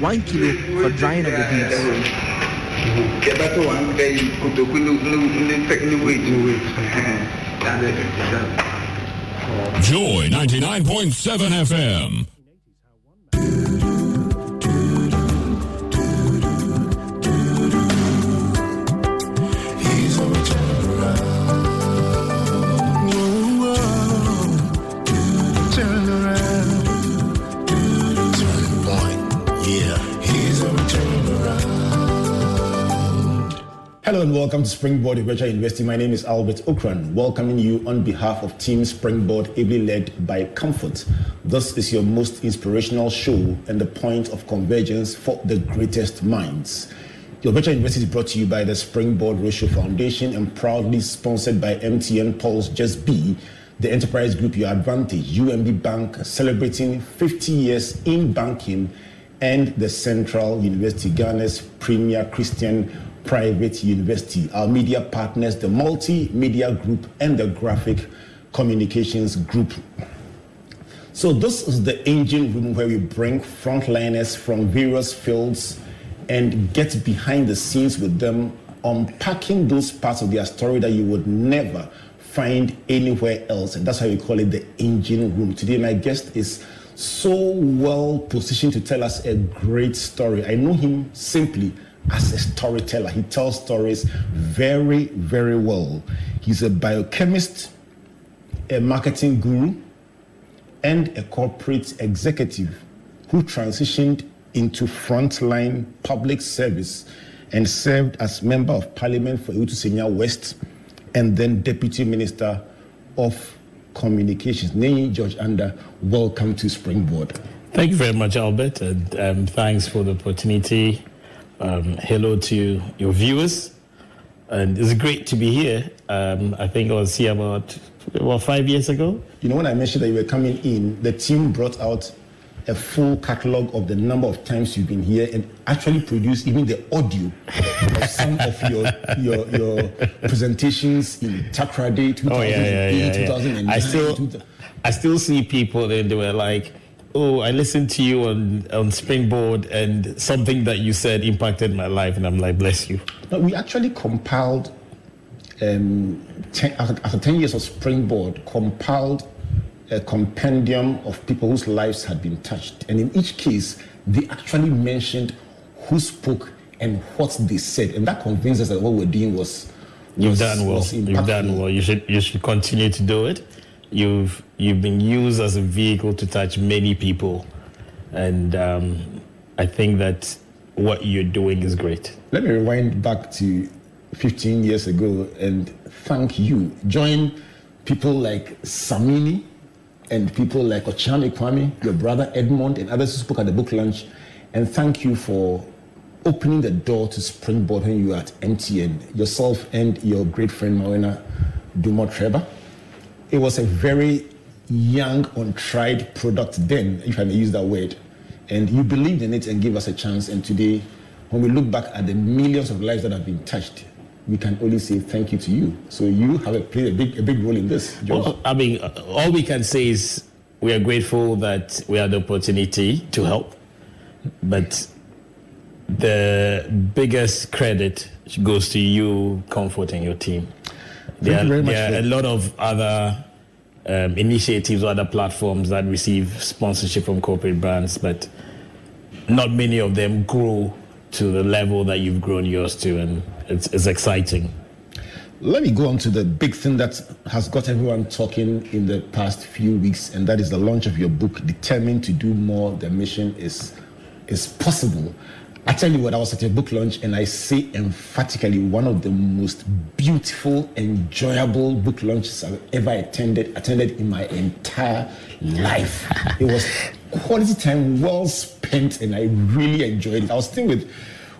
One kilo for drying of the beans. Joy 99.7 FM. Hello and welcome to Springboard Virtual Investing. My name is Albert Ocran, welcoming you on behalf of Team Springboard, ably led by Comfort. This is your most inspirational show and the point of convergence for the greatest minds. Your virtual investing is brought to you by the Springboard Road Show Foundation and proudly sponsored by MTN Pulse Just B, the enterprise group Your Advantage, UMB Bank, celebrating 50 years in banking, and the Central University, Ghana's premier Christian private university. Our media partners, the Multimedia Group and the Graphic Communications Group. So, this is the engine room where we bring frontliners from various fields and get behind the scenes with them, unpacking those parts of their story that you would never find anywhere else. And that's how we call it the engine room. Today, my guest is so well positioned to tell us a great story. I know him simply as a storyteller. He tells stories very, very well. He's a biochemist, a marketing guru, and a corporate executive who transitioned into frontline public service and served as member of parliament for Awutu West and then deputy minister of communications. Nei George Andah, welcome to Springboard. Thank you very much, Albert, and um, thanks for the opportunity. Um, hello to your viewers, and it's great to be here. Um, I think I was here about about five years ago. You know, when I mentioned that you were coming in, the team brought out a full catalog of the number of times you've been here and actually produced even the audio of some of your your, your presentations in Takoradi 2008, Oh, yeah, yeah, yeah, yeah. 2009. I still, 2000 I still see people and they were like, "Oh, I listened to you on on Springboard, and something that you said impacted my life." And I'm like, "Bless you." No, we actually compiled, um, ten, after, after 10 years of Springboard, compiled a compendium of people whose lives had been touched. And in each case, they actually mentioned who spoke and what they said. And that convinced us that what we're doing was. You've was- done well. You've done well. You should you should continue to do it. You've you've been used as a vehicle to touch many people, and um, I think that what you're doing is great. Let me rewind back to 15 years ago and thank you. Join people like Samini and people like Okyeame Kwame, your brother Edmond, and others who spoke at the book launch. And thank you for opening the door to Springboard when you at MTN, yourself and your great friend Mawuena Dumo Trebarh. It was a very young, untried product then, if I may use that word. And you believed in it and gave us a chance. And today, when we look back at the millions of lives that have been touched, we can only say thank you to you. So you have played a big, a big role in this, George. Well, I mean, uh, all we can say is we are grateful that we had the opportunity to help, but the biggest credit goes to you, Comfort, and your team. There, Thank you very much there are a lot of other um, initiatives or other platforms that receive sponsorship from corporate brands, but not many of them grow to the level that you've grown yours to, and it's, it's exciting. Let me go on to the big thing that has got everyone talking in the past few weeks, and that is the launch of your book, Determined to Do More. The mission is is possible. I tell you what, I was at a book launch, and I say emphatically one of the most beautiful, enjoyable book launches I've ever attended attended in my entire life. It was quality time well spent, and I really enjoyed it. I was still with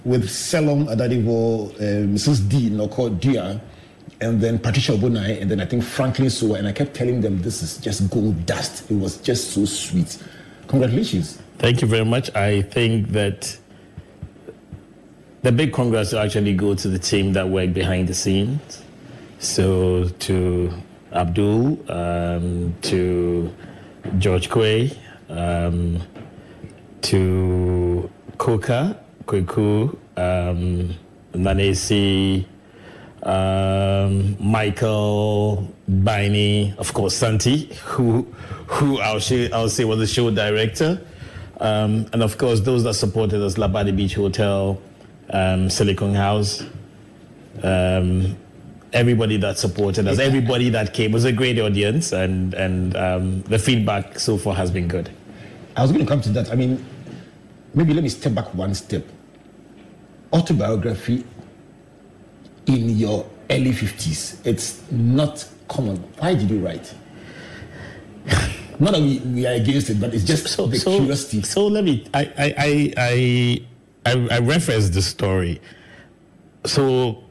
with Selorm Adadevoh, uh, Mrs. D, no Noko Dia, and then Patricia Obo-Nai, and then I think Franklin Soa, and I kept telling them this is just gold dust. It was just so sweet. Congratulations. Thank you very much. I think that the big congrats actually go to the team that worked behind the scenes. So to Abdul, um, to George Quay, um, to Koka, Kweku, um, Nanesi, um, Michael, Baini, of course, Santi, who, who I'll, I'll say was the show director. Um, and of course, those that supported us, Labadi Beach Hotel, um, Silicon House, um, everybody that supported us, everybody that came. It was a great audience, and, and um, the feedback so far has been good. I was going to come to that. I mean, maybe let me step back one step. Autobiography in your early 50s, it's not common. Why did you write? not that we, we are against it, but it's just So, the so, curiosity. so let me. I I I I, I, I referenced the story. So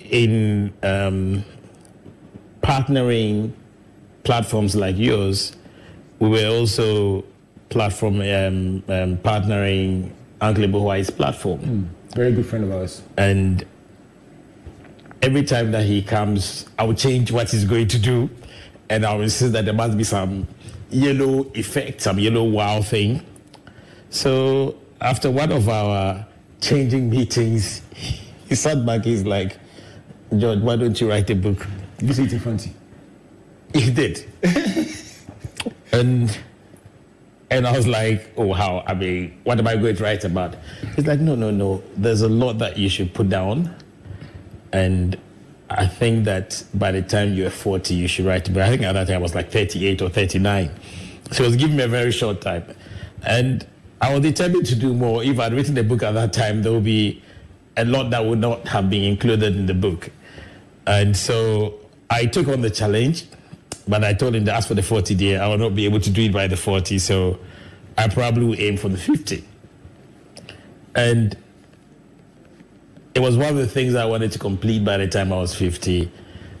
in um, partnering platforms like yours, we were also platform um, um, partnering Uncle Whyte's platform. Very good friend of ours. and every time that he comes, I will change what he's going to do, and I will insist that there must be some yellow effect, some yellow wow thing. So after one of our changing meetings, he sat back. He's like, "George, why don't you write a book?" Did you say it in? He did. and and I was like, oh, how? I mean, what am I going to write about? He's like, no, no, no. There's a lot that you should put down. And I think that by the time you're 40, you should write. But I think at that time I was like 38 or 39. So it was giving me a very short time. And I was determined to do more. If I'd written a book at that time, there would be a lot that would not have been included in the book. And so I took on the challenge, but I told him that as for the 40 day, I will not be able to do it by the 40. So I probably will aim for the 50. And it was one of the things I wanted to complete by the time I was 50.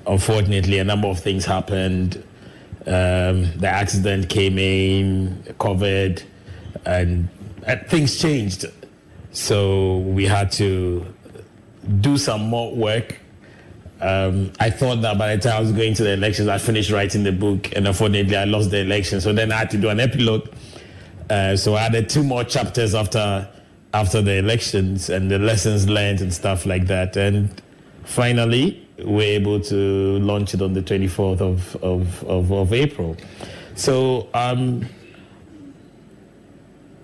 Unfortunately, a number of things happened. Um, the accident came in, COVID, and, things changed. So we had to do some more work. Um, I thought that by the time I was going to the elections, I finished writing the book, and unfortunately, I lost the election. So then I had to do an epilogue. Uh, so I added two more chapters after after the elections and the lessons learned and stuff like that. And finally, we're able to launch it on the 24th of, of, of, of April. So um,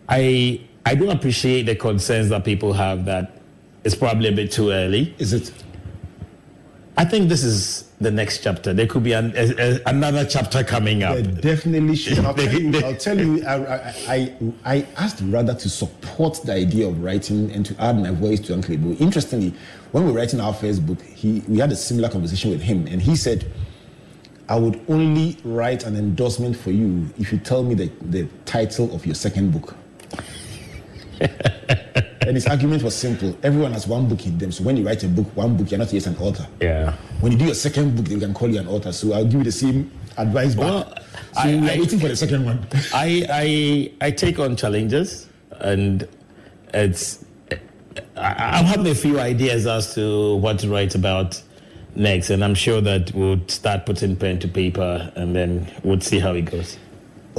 I I do appreciate the concerns that people have that it's probably a bit too early. Is it? I think this is the next chapter. There could be an, a, a, another chapter coming up. There definitely should. I'll tell you. I'll tell you I, I, I, I asked rather to support the idea of writing and to add my voice to Uncle Ebo. Interestingly, when we were writing our first book, he we had a similar conversation with him, and he said, "I would only write an endorsement for you if you tell me the, the title of your second book." and his argument was simple: everyone has one book in them, so when you write a book, one book, you're not just an author. Yeah. When you do your second book, they can call you an author. So I'll give you the same advice back. Well, so I- we are I- waiting for the second one. I, I I take on challenges, and it's I, I'm having a few ideas as to what to write about next, and I'm sure that we'll start putting pen to paper, and then we'll see how it goes.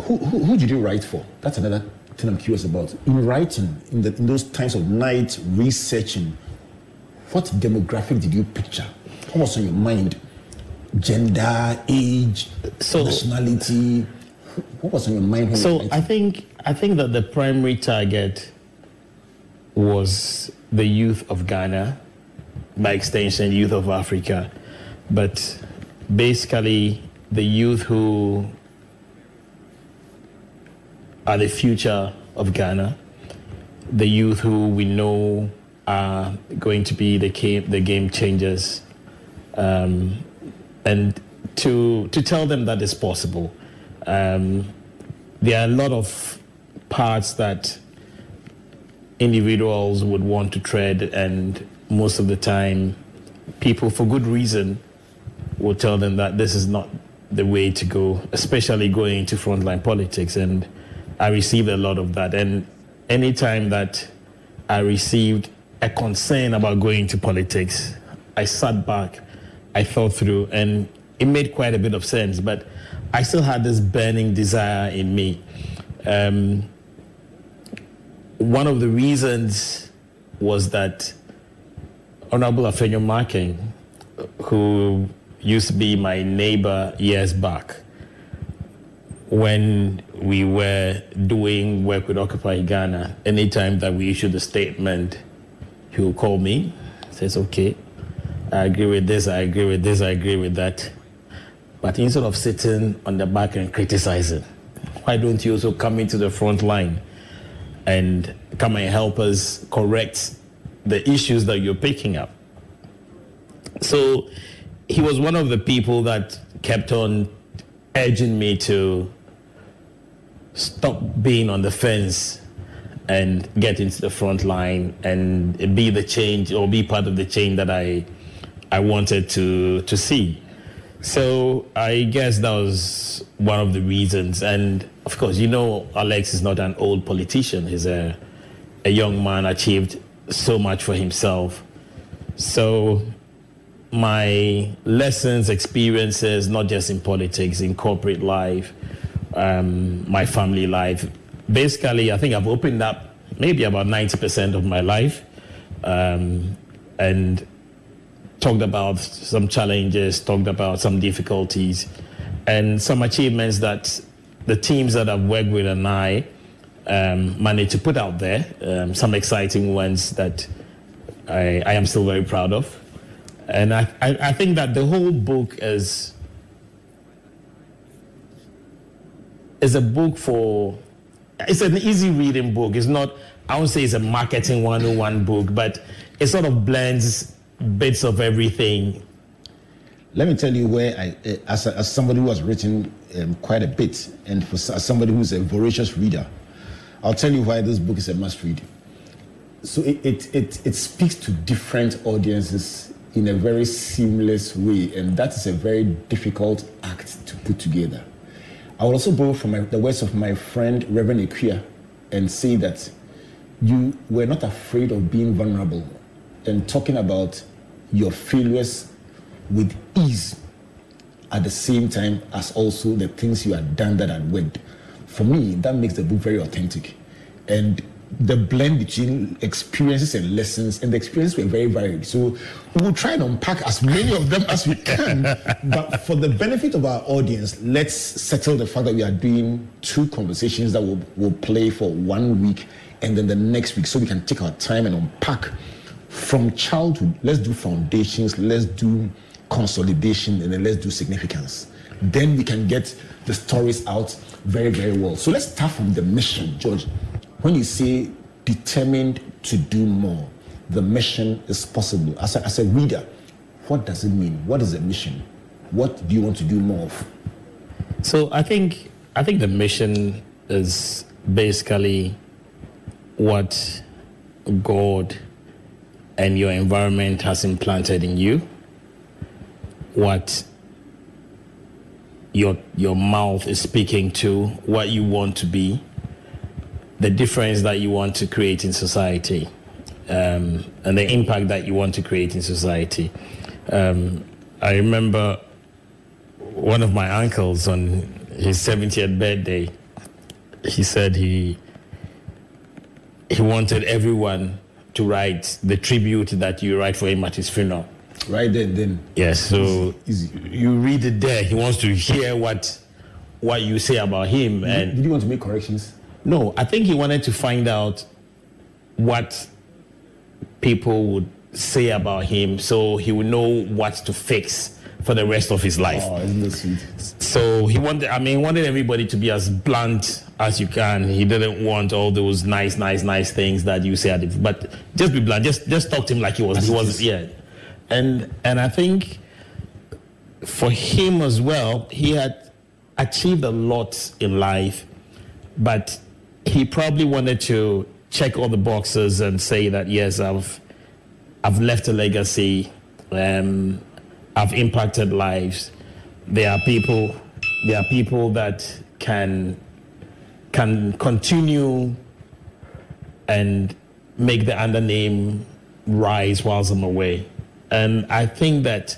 who, who, who did you write for? That's another thing I'm curious about. In writing, in, the, in those times of night researching, what demographic did you picture? What was on your mind? Gender, age, So- nationality. What was on your mind you So were I think I think that the primary target was the youth of Ghana, by extension, youth of Africa, but basically the youth who are the future of Ghana, the youth who we know are going to be the game, the game changers, um, and to to tell them that it's possible. Um, there are a lot of parts that individuals would want to tread, and most of the time, people, for good reason, will tell them that this is not the way to go, especially going into frontline politics. And I received a lot of that. And anytime that I received a concern about going to politics, I sat back, I thought through, and it made quite a bit of sense. But I still had this burning desire in me. Um, one of the reasons was that Honorable Afenyo-Markin, who used to be my neighbor years back, when we were doing work with Occupy Ghana, anytime that we issued a statement, he would call me, says, okay, I agree with this, I agree with this, I agree with that. But instead of sitting on the back and criticizing, why don't you also come into the front line and come and help us correct the issues that you're picking up? So he was one of the people that kept on urging me to stop being on the fence and get into the front line and be the change or be part of the change that I I wanted to to see. So I guess that was one of the reasons. And of course, you know, Alex is not an old politician. He's a a young man achieved so much for himself. So my lessons, experiences, not just in politics, in corporate life, um, my family life. Basically, I think I've opened up maybe about 90% of my life um, and talked about some challenges, talked about some difficulties, and some achievements that the teams that I've worked with and I um, managed to put out there. Um, some exciting ones that I, I am still very proud of. And I, I, I think that the whole book is is a book for it's an easy reading book. It's not I won't say it's a marketing 101 book, but it sort of blends bits of everything. Let me tell you where I, eh, as, a, as somebody who has written um, quite a bit, and for as somebody who's a voracious reader, I'll tell you why this book is a must read. So it, it, it, it speaks to different audiences in a very seamless way, and that is a very difficult act to put together. I will also borrow from my, the words of my friend Reverend Equia and say that you were not afraid of being vulnerable and talking about your failures with ease at the same time as also the things you had done that had worked. For me, that makes the book very authentic. And the blend between experiences and lessons, and the experiences were very varied. So we'll try and unpack as many of them as we can. but for the benefit of our audience, let's settle the fact that we are doing two conversations that will, will play for one week and then the next week so we can take our time and unpack from childhood. Let's do foundations, let's do consolidation, and then let's do significance. Then we can get the stories out very, very well. So let's start from the mission, George. When you say determined to do more, the mission is possible. As a, as a reader, what does it mean? What is the mission? What do you want to do more of? So I think I think the mission is basically what God and your environment has implanted in you, what your your mouth is speaking to, what you want to be, the difference that you want to create in society um, and the impact that you want to create in society. Um, I remember one of my uncles on his 70th birthday, he said he he wanted everyone to write the tribute that you write for him at his funeral. Right then, then. Yes, so Easy. you read it there. He wants to hear what what you say about him, and Did you want to make corrections? No, I think he wanted to find out what people would say about him so he would know what to fix for the rest of his life. Oh, isn't that sweet? So he wanted, I mean, he wanted everybody to be as blunt as you can. He didn't want all those nice, nice, nice things that you say but just be blunt. Just, just talk to him like he was, As he was, yeah. And, and I think for him as well, he had achieved a lot in life, but he probably wanted to check all the boxes and say that yes, I've I've left a legacy, um, I've impacted lives. There are people, there are people that can can continue and make the under name rise whilst I'm away. And I think that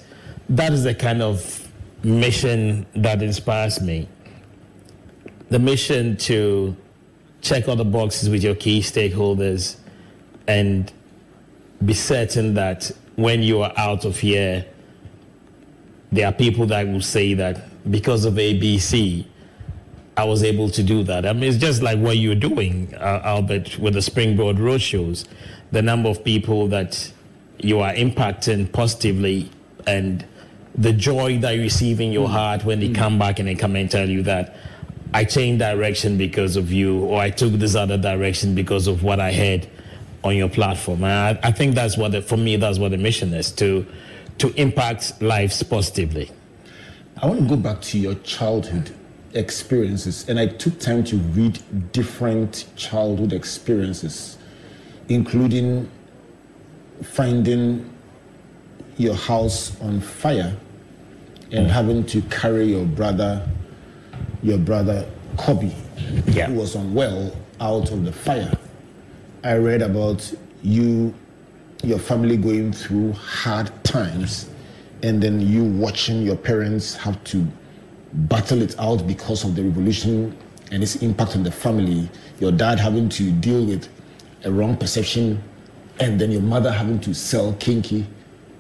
that is the kind of mission that inspires me. The mission to check all the boxes with your key stakeholders and be certain that when you are out of here, there are people that will say that because of ABC, I was able to do that. I mean, it's just like what you're doing, uh, Albert, with the Springboard Road shows. The number of people that you are impacting positively and the joy that you receive in your heart when they come back and they come and tell you that I changed direction because of you, or I took this other direction because of what I heard on your platform. And I, I think that's what, the, for me, that's what the mission is to to impact lives positively. I want to go back to your childhood experiences, and I took time to read different childhood experiences, including finding your house on fire and mm. having to carry your brother, your brother Kobe, Yeah. who was unwell, out of the fire. I read about you, your family going through hard times, and then you watching your parents have to battle it out because of the revolution and its impact on the family. Your dad having to deal with a wrong perception, and then your mother having to sell kinky,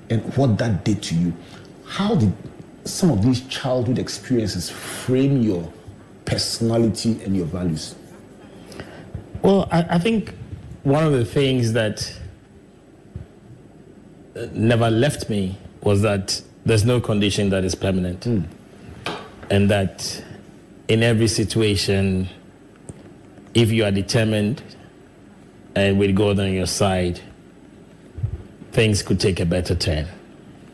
and what that did to you. How did some of these childhood experiences frame your personality and your values? Well, I, I think one of the things that uh, never left me was that there's no condition that is permanent. And that in every situation, if you are determined and with God on your side, things could take a better turn.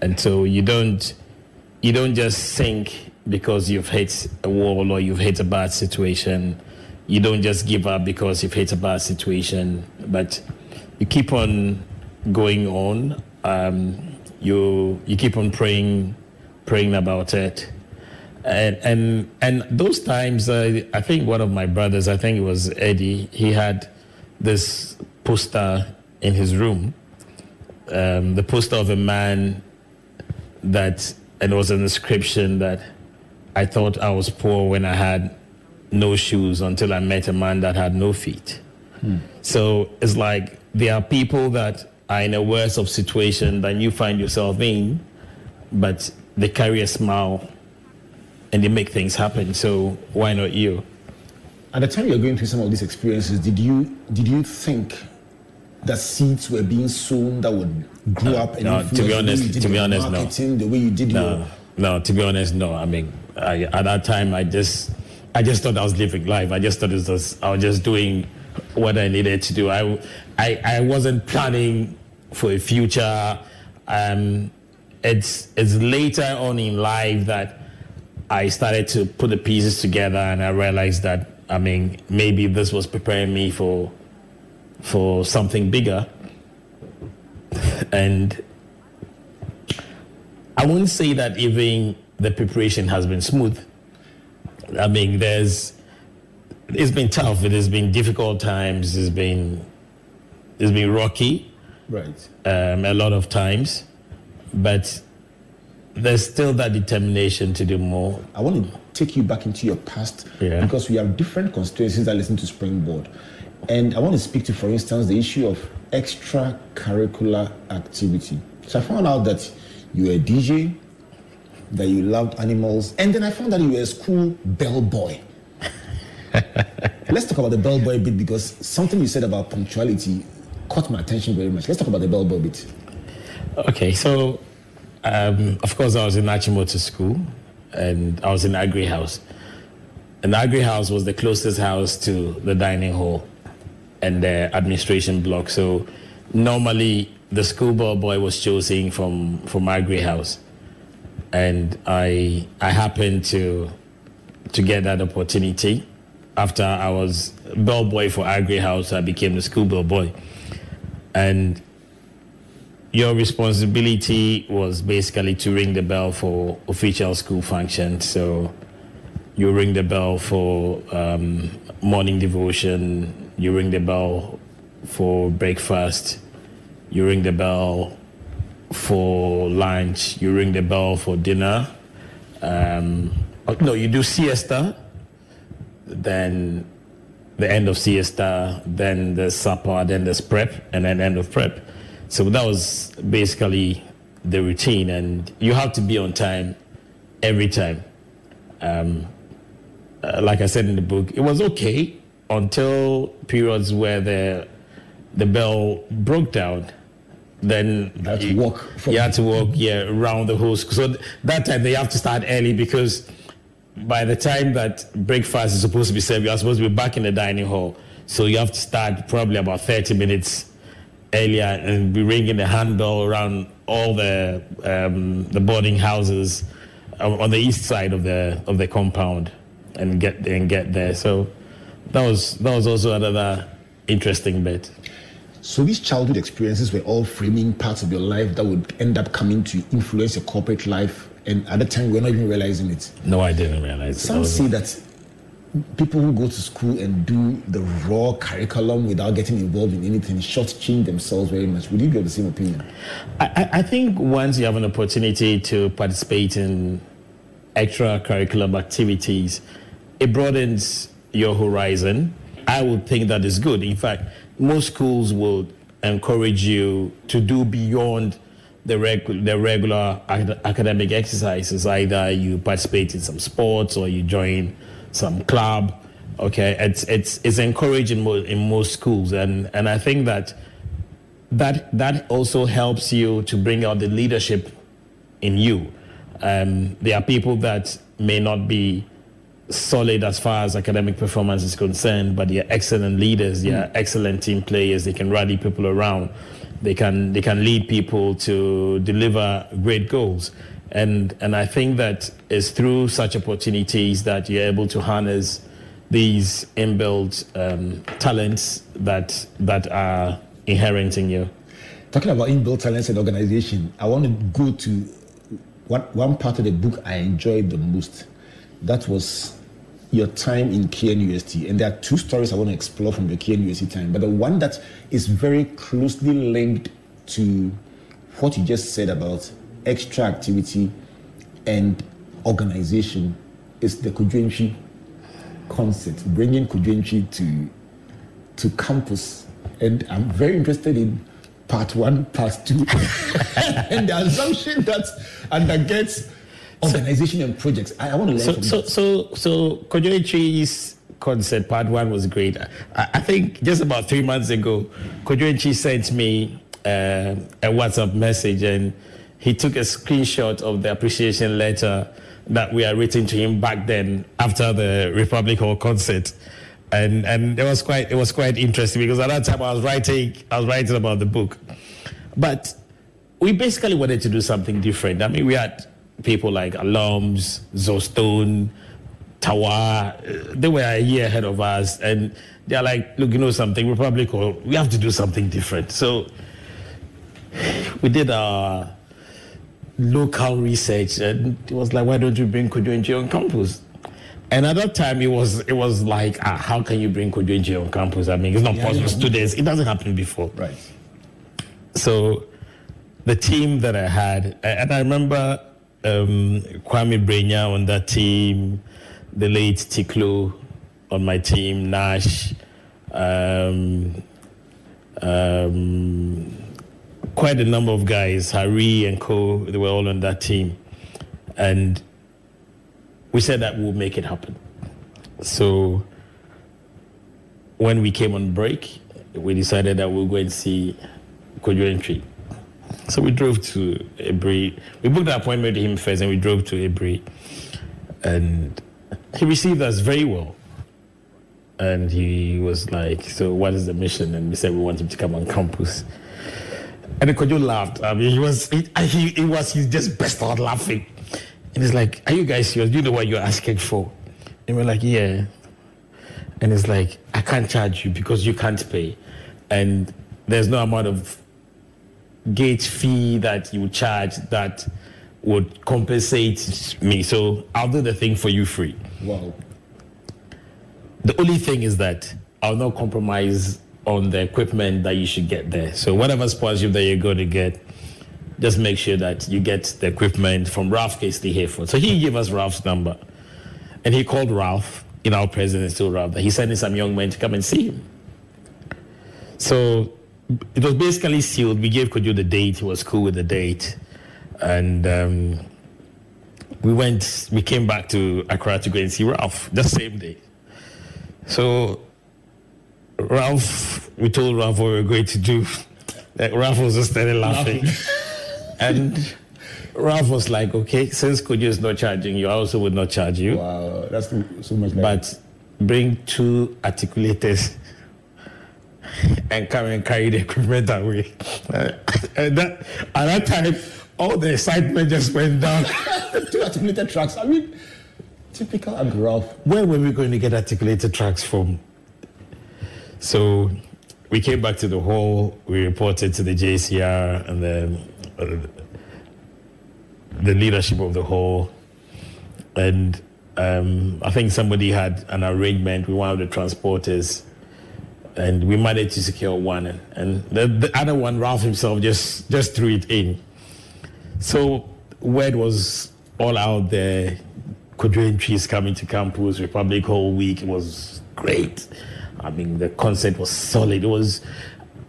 And so you don't you don't just sink because you've hit a wall or you've hit a bad situation. You don't just give up because you've hit a bad situation, but you keep on going on. Um, you you keep on praying, praying about it, and and and those times, uh, I think one of my brothers, I think it was Eddie, he had this poster in his room, um, the poster of a man that, and it was an inscription that I thought I was poor when I had no shoes until I met a man that had no feet. Hmm. So it's like there are people that are in a worse of situation than you find yourself in, but they carry a smile and they make things happen. So why not you? At the time you were going through some of these experiences, did you did you think that seeds were being sown that would grow up and no, to be honest- to be honest, no. the way you did No, your no. To be honest, no. I mean, I, at that time, I just, I just thought I was living life. I just thought it was, I was just doing what I needed to do. I, I, I wasn't planning for a future. Um, it's, it's later on in life that I started to put the pieces together, and I realized that, I mean, maybe this was preparing me for, for something bigger. And I wouldn't say that even the preparation has been smooth. I mean, there's it's been tough. It has been difficult times. It's been it's been rocky right. um, a lot of times, but there's still that determination to do more. I want to take you back into your past Yeah. because we have different constituencies that listen to Springboard. And I want to speak to, for instance, the issue of extracurricular activity. So I found out that you were a DJ, that you loved animals, and then I found that you were a school bellboy. Let's talk about the bellboy bit because something you said about punctuality caught my attention very much. Let's talk about the bellboy bit. Okay, so um, of course I was in Achimota school, and I was in Aggrey House. And Aggrey House was the closest house to the dining hall and the administration block. So normally the schoolboy boy was chosen from from Aggrey House, and I I happened to to get that opportunity, after I was bellboy for Aggrey House, I became the school bell boy, And your responsibility was basically to ring the bell for official school functions. So you ring the bell for um, morning devotion, you ring the bell for breakfast, you ring the bell for lunch, you ring the bell for dinner. Um, no, you do siesta, then the end of siesta, then the supper, then there's prep, and then end of prep. So that was basically the routine, and you have to be on time every time. Um, uh, like I said in the book, it was okay until periods where the the bell broke down. Then That you, walk from- you had to walk yeah around the whole school. So th- that time they have to start early because by the time that breakfast is supposed to be served, you are supposed to be back in the dining hall. So you have to start probably about 30 minutes earlier and be ringing the handbell around all the um, the boarding houses on on the east side of the of the compound and get and get there. So that was that was also another interesting bit. So these childhood experiences were all framing parts of your life that would end up coming to influence your corporate life, and at the time we're not even realizing it. No, I didn't realize. Some say that people who go to school and do the raw curriculum without getting involved in anything shortchange themselves very much. Would you be of the same opinion? I, I- I think once you have an opportunity to participate in extracurricular activities, it broadens your horizon. I would think that is good. In fact, most schools will encourage you to do beyond the, reg- the regular acad- academic exercises. Either you participate in some sports or you join some club. Okay, it's it's it's encouraged in, mo- in most schools, and and I think that that that also helps you to bring out the leadership in you. Um, there are people that may not be solid as far as academic performance is concerned, but they are excellent leaders. They are excellent team players. They can rally people around. They can they can lead people to deliver great goals. And and I think that it's through such opportunities that you're able to harness these inbuilt um, talents that that are inherent in you. Talking about inbuilt talents and organization, I want to go to one, one part of the book I enjoyed the most. That was your time in KNUST. And there are two stories I want to explore from the KNUST time. But the one that is very closely linked to what you just said about extra activity and organization is the Kojo Antwi concept, bringing Kojo Antwi to to campus. And I'm very interested in part one, part two, and the assumption that undergets organization and projects. I, I want to learn So, from so, that. so, so Kojo Antwi's concert part one was great. I, I think just about three months ago, Kojoichi sent me uh, a WhatsApp message and he took a screenshot of the appreciation letter that we had written to him back then after the Republic Hall concert. And, and it was quite it was quite interesting because at that time I was writing I was writing about the book, but we basically wanted to do something different. I mean, we had people like alums, Zostone, Tawa, they were a year ahead of us, and they're like, look, you know something, Republic, or we have to do something different. So we did our local research, and it was like, why don't you bring Kojo on campus? And at that time, it was it was like, ah, how can you bring Kojo on campus? I mean, it's not possible. Students, it doesn't happen before right. so the team that I had, and I remember um, Kwame Brenya on that team, the late Tiklo on my team, Nash, um, um, quite a number of guys, Harry and Co. They were all on that team, and we said that we'll make it happen. So when we came on break, we decided that we'll go and see Kojo Antwi. So we drove to Ebri. We booked an appointment with him first, and we drove to Ebri. And he received us very well. And he was like, "So what is the mission?" And we said we want him to come on campus. And Kojo laughed. I mean, he was he, he, he was he just burst out laughing. And he's like, "Are you guys serious? Do you know what you're asking for?" And we're like, "Yeah." And it's like, I can't charge you because you can't pay. And there's no amount of gate fee that you charge that would compensate me. So I'll do the thing for you free. Wow. The only thing is that I'll not compromise on the equipment that you should get there. So whatever sponsorship that you're going to get, just make sure that you get the equipment from Ralph Casely-Hayford. So he gave us Ralph's number. And he called Ralph, in our president still Ralph, that he sent in some young men to come and see him. So it was basically sealed. We gave Kojo the date. He was cool with the date. And um, we went, we came back to Accra to go and see Ralph the same day. So Ralph, we told Ralph what we were going to do. Like Ralph was just standing laughing. and Ralph was like, okay, since Kojo is not charging you, I also would not charge you. Wow, that's so much better. But bring two articulators and come and carry the equipment away. Uh, and that, at that time, all the excitement just went down. two articulated trucks. I mean, typical and Where were we going to get articulated trucks from? So we came back to the hall, we reported to the JCR and then uh, the leadership of the hall. And um, I think somebody had an arrangement with one of the transporters, and we managed to secure one. And, and the, the other one, Ralph himself, just, just threw it in. So word was all out there. Kojo trees coming to campus, Republic Hall week. It was great. I mean, the concert was solid. It was.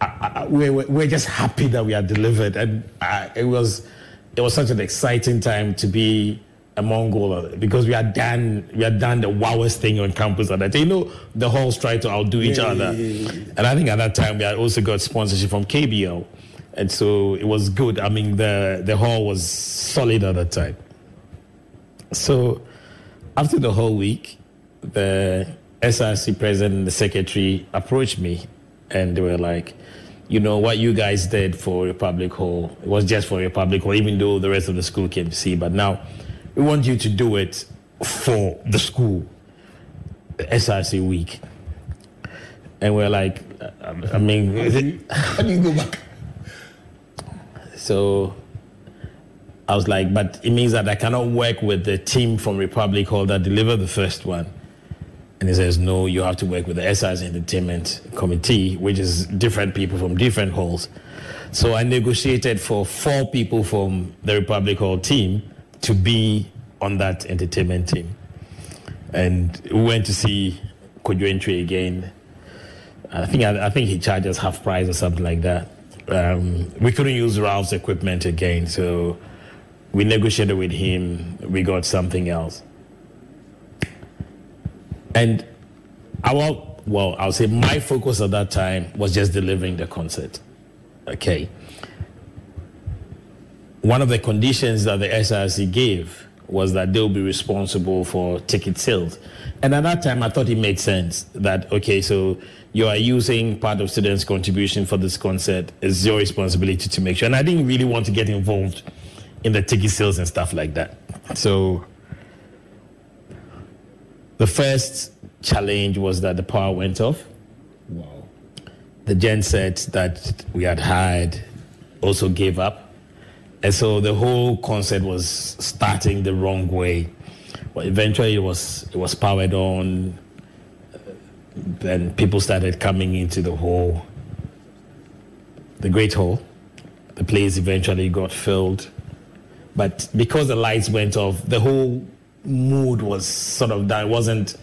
I, I, we we're, we're just happy that we are delivered, and uh, it was. It was such an exciting time to be among all of it because we had done we had done the wowest thing on campus at that time. You know, the halls tried to outdo each other, and I think at that time we had also got sponsorship from KBL, and so it was good. I mean, the the hall was solid at that time. So after the whole week, the SRC president and the secretary approached me and they were like, you know, what you guys did for Republic Hall, it was just for Republic Hall, even though the rest of the school came to see. But now we want you to do it for the school, the SRC week. And we're like, I I mean, How do you go back? so I was like, but it means that I cannot work with the team from Republic Hall that delivered the first one. And he says, no, you have to work with the SI's Entertainment Committee, which is different people from different halls. So I negotiated for four people from the Republic Hall team to be on that entertainment team. And we went to see Kojo Antwi again. I think I, I think he charged us half price or something like that. Um, we couldn't use Ralph's equipment again, so we negotiated with him. We got something else, and our well, I'll say my focus at that time was just delivering the concert. Okay. One of the conditions that the SRC gave was that they'll be responsible for ticket sales. And at that time, I thought it made sense that, okay, so you are using part of students' contribution for this concert. It's your responsibility to make sure. And I didn't really want to get involved in the ticket sales and stuff like that. So the first challenge was that the power went off. Wow. The gen set that we had hired also gave up. And so the whole concert was starting the wrong way. But eventually it was it was powered on. Then people started coming into the hall, the great hall. The place eventually got filled. But because the lights went off, the whole mood was sort of that. Wasn't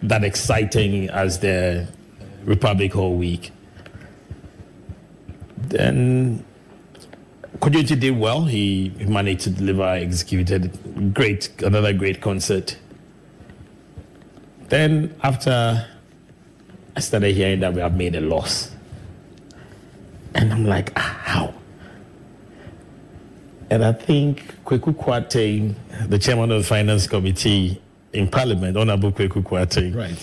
that exciting as the Republic Hall week. Then Kojo Antwi did well. He he managed to deliver, executed great, another great concert. Then after I started hearing that we have made a loss. And I'm like, ah, how? And I think Kweku Kwarteng, the chairman of the finance committee in parliament, Honorable Kweku Kwarteng, Right.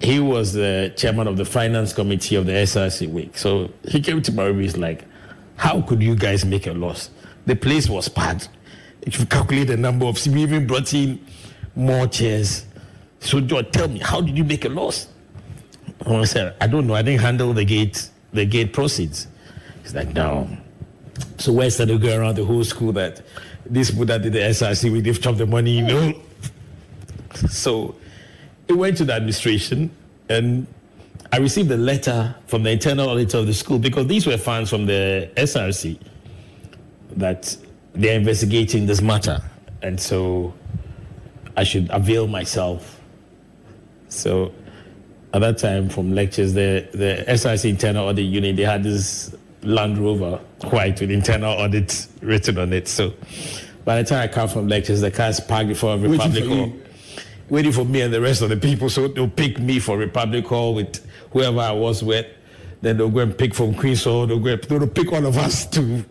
he was the chairman of the finance committee of the SRC week. So he came to my room. He's like, "How could you guys make a loss? The place was packed. If you calculate the number of, we even brought in more chairs. So George, tell me, how did you make a loss? I said, I don't know. I didn't handle the gate, the gate proceeds. He's like, no. So where started going around the whole school that this people that did the SRC, we they've the money, you know. So it went to the administration, and I received a letter from the internal auditor of the school because these were funds from the SRC that they're investigating this matter, and so I should avail myself. So at that time, from lectures, the the SRC internal audit unit they had this Land Rover white with internal audit written on it. So by the time I come from lectures, the car's parked before Republic Hall, waiting for me and the rest of the people. So they'll pick me for Republic Hall with whoever I was with. Then they'll go and pick from Queen's Hall. They'll go and, they'll pick all of us to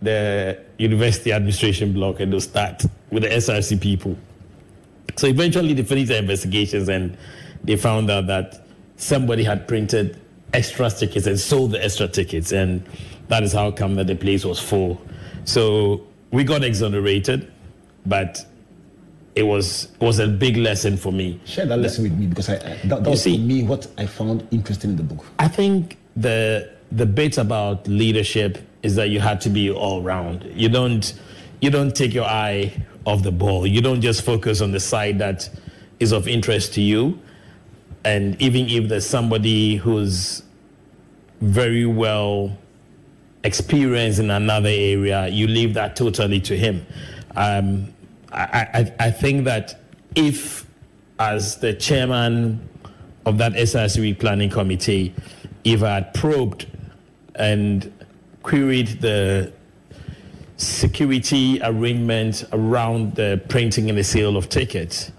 the university administration block and they'll start with the SRC people. So eventually they finished their investigations and they found out that somebody had printed extra tickets and sold the extra tickets and that is how come that the place was full. So we got exonerated, but it was it was a big lesson for me. Share that lesson with me because I, I that, that was see- for me what I found interesting in the book. I think the the bit about leadership is that you have to be all round. You don't you don't take your eye off the ball. You don't just focus on the side that is of interest to you. And even if there's somebody who's very well experienced in another area, you leave that totally to him. Um, I, I, I think that if, as the chairman of that SRC planning committee, if I had probed and queried the security arrangement around the printing and the sale of tickets,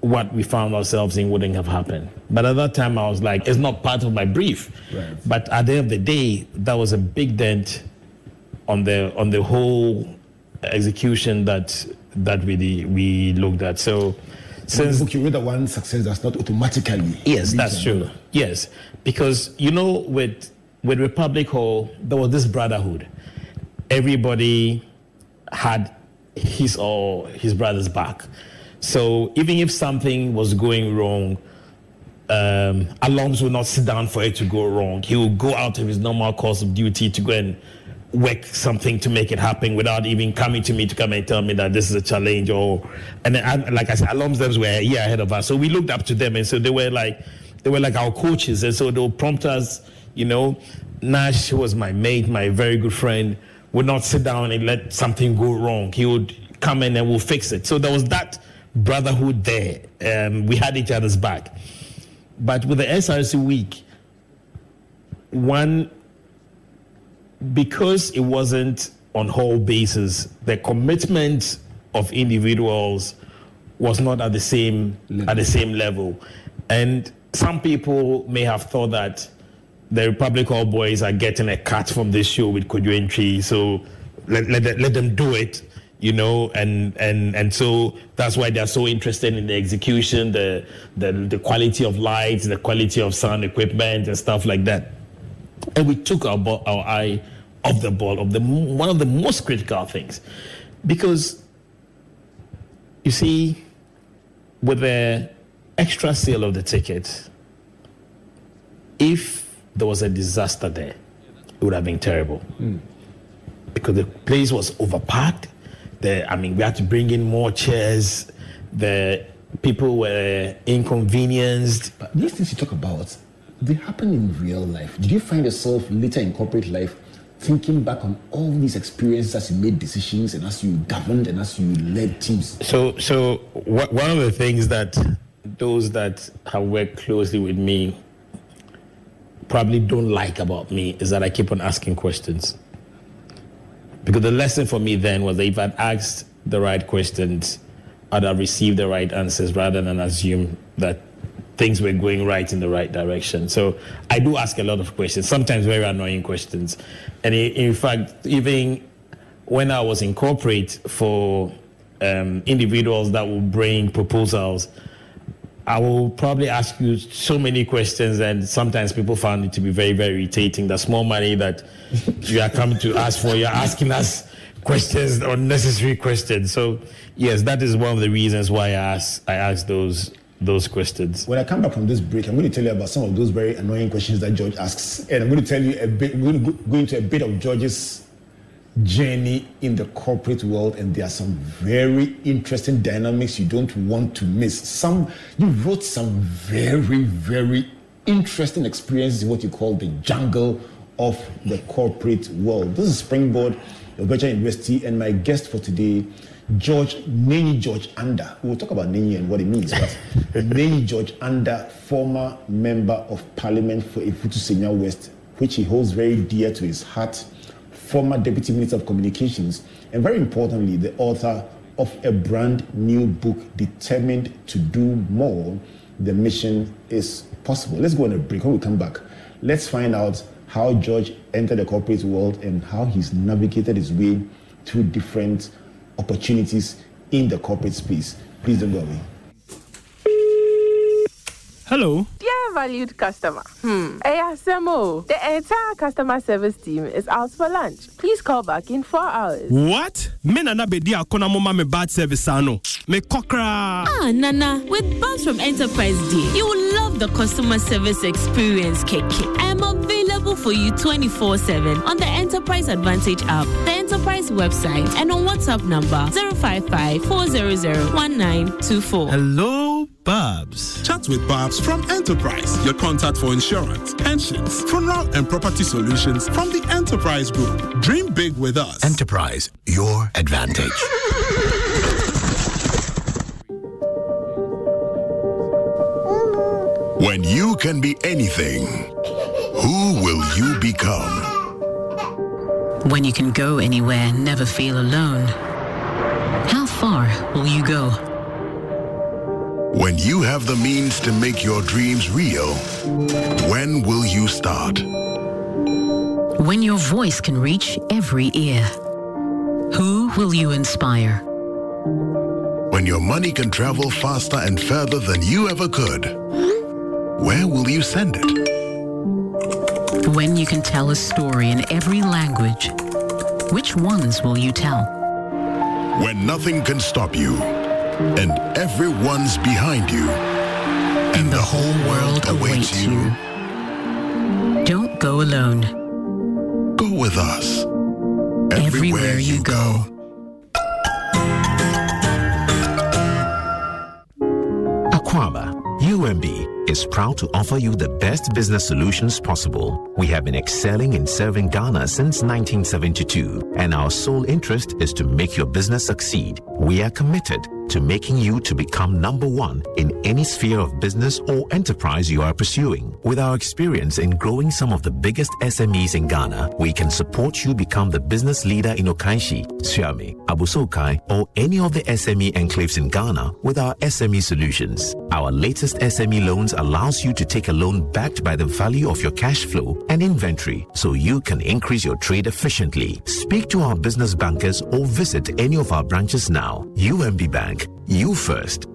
what we found ourselves in wouldn't have happened. But at that time, I was like, it's not part of my brief. Right. But at the end of the day, that was a big dent on the on the whole execution that that we we looked at. So since you read that one success does not automatically. Yes, that's true. Yes, because you know, with with Republic Hall, there was this brotherhood. Everybody had his or his brother's back. So even if something was going wrong, um, alarms will not sit down for it to go wrong. He will go out of his normal course of duty to go and work something to make it happen without even coming to me to come and tell me that this is a challenge or and I, like I said, them were a year ahead of us. So we looked up to them and so they were like they were like our coaches and so they'll prompt us, you know. Nash was my mate, my very good friend, would not sit down and let something go wrong. He would come in and we'll fix it. So there was that brotherhood there. Um, we had each other's back. But with the SRC week, one, because it wasn't on whole basis, the commitment of individuals was not at the same at the same level. And some people may have thought that the Republic Hall Boys are getting a cut from this show with Entry, so let, let, them- let them do it, you know, and, and, and so that's why they're so interested in the execution, the, the, the quality of lights, the quality of sound equipment, and stuff like that. And we took our, ball, our eye off the ball of the one of the most critical things, because you see, with the extra sale of the ticket, if there was a disaster there, it would have been terrible. Hmm. Because the place was overpacked. The, I mean, we had to bring in more chairs. The people were inconvenienced. But these things you talk about, they happen in real life. Did you find yourself later in corporate life thinking back on all these experiences as you made decisions and as you governed and as you led teams? So, so wha- one of the things that those that have worked closely with me probably don't like about me is that I keep on asking questions. Because the lesson for me then was that if I'd asked the right questions, I'd have received the right answers rather than assume that things were going right in the right direction. So I do ask a lot of questions, sometimes very annoying questions. And in fact, even when I was in corporate for um, individuals that will bring proposals, I will probably ask you so many questions, and sometimes people found it to be very, very irritating. The small money that you are coming to ask for, you're asking us questions, unnecessary questions. So yes, that is one of the reasons why I ask I ask those those questions. When I come back from this break, I'm going to tell you about some of those very annoying questions that George asks, and I'm going to tell you a bit. We're going to go into a bit of George's journey in the corporate world, and there are some very interesting dynamics you don't want to miss. Some you wrote some very, very interesting experiences in what you call the jungle of the corporate world. This is Springboard, the Virtual University, and my guest for today George Nenyi George Andah. We'll talk about Nenyi and what it means, but Nenyi George Andah, former member of parliament for Awutu Senya West, which he holds very dear to his heart, former deputy minister of communications, and very importantly, the author of a brand new book, Determined to Do More. The mission is possible. Let's go on a break. When we come back, let's find out how George entered the corporate world and how he's navigated his way through different opportunities in the corporate space. Please don't go away. Hello. Dear valued customer, hmm, ASMO, the entire customer service team is out for lunch. Please call back in four hours. What? Me nana bedi akona mama me bad service ano. Me kokra. Ah, Nana, with Buzz from Enterprise D, you will love the customer service experience, KK. I am available for you 24 7 on the Enterprise Advantage app, the Enterprise website, and on WhatsApp number 055 400 1924. Hello, Babs. Chat with Babs from Enterprise, your contact for insurance, pensions, funeral, and property solutions from the Enterprise Group. Dream big with us. Enterprise, your advantage. When you can be anything, who will you become? When you can go anywhere, never feel alone. How far will you go? When you have the means to make your dreams real, when will you start? When your voice can reach every ear. Who will you inspire? When your money can travel faster and further than you ever could, where will you send it? When you can tell a story in every language, which ones will you tell? When nothing can stop you, and everyone's behind you, and the whole world awaits you. Don't go alone. Go with us. Everywhere you go. Aquaba, UMB, is proud to offer you the best business solutions possible. We have been excelling in serving Ghana since 1972, and our sole interest is to make your business succeed. We are committed to making you to become number one in any sphere of business or enterprise you are pursuing. With our experience in growing some of the biggest SMEs in Ghana, we can support you become the business leader in Okaishie, Suame, Abossey Okai, or any of the SME enclaves in Ghana with our SME solutions. Our latest SME loans allows you to take a loan backed by the value of your cash flow and inventory so you can increase your trade efficiently. Speak to our business bankers or visit any of our branches now. UMB Bank, you first.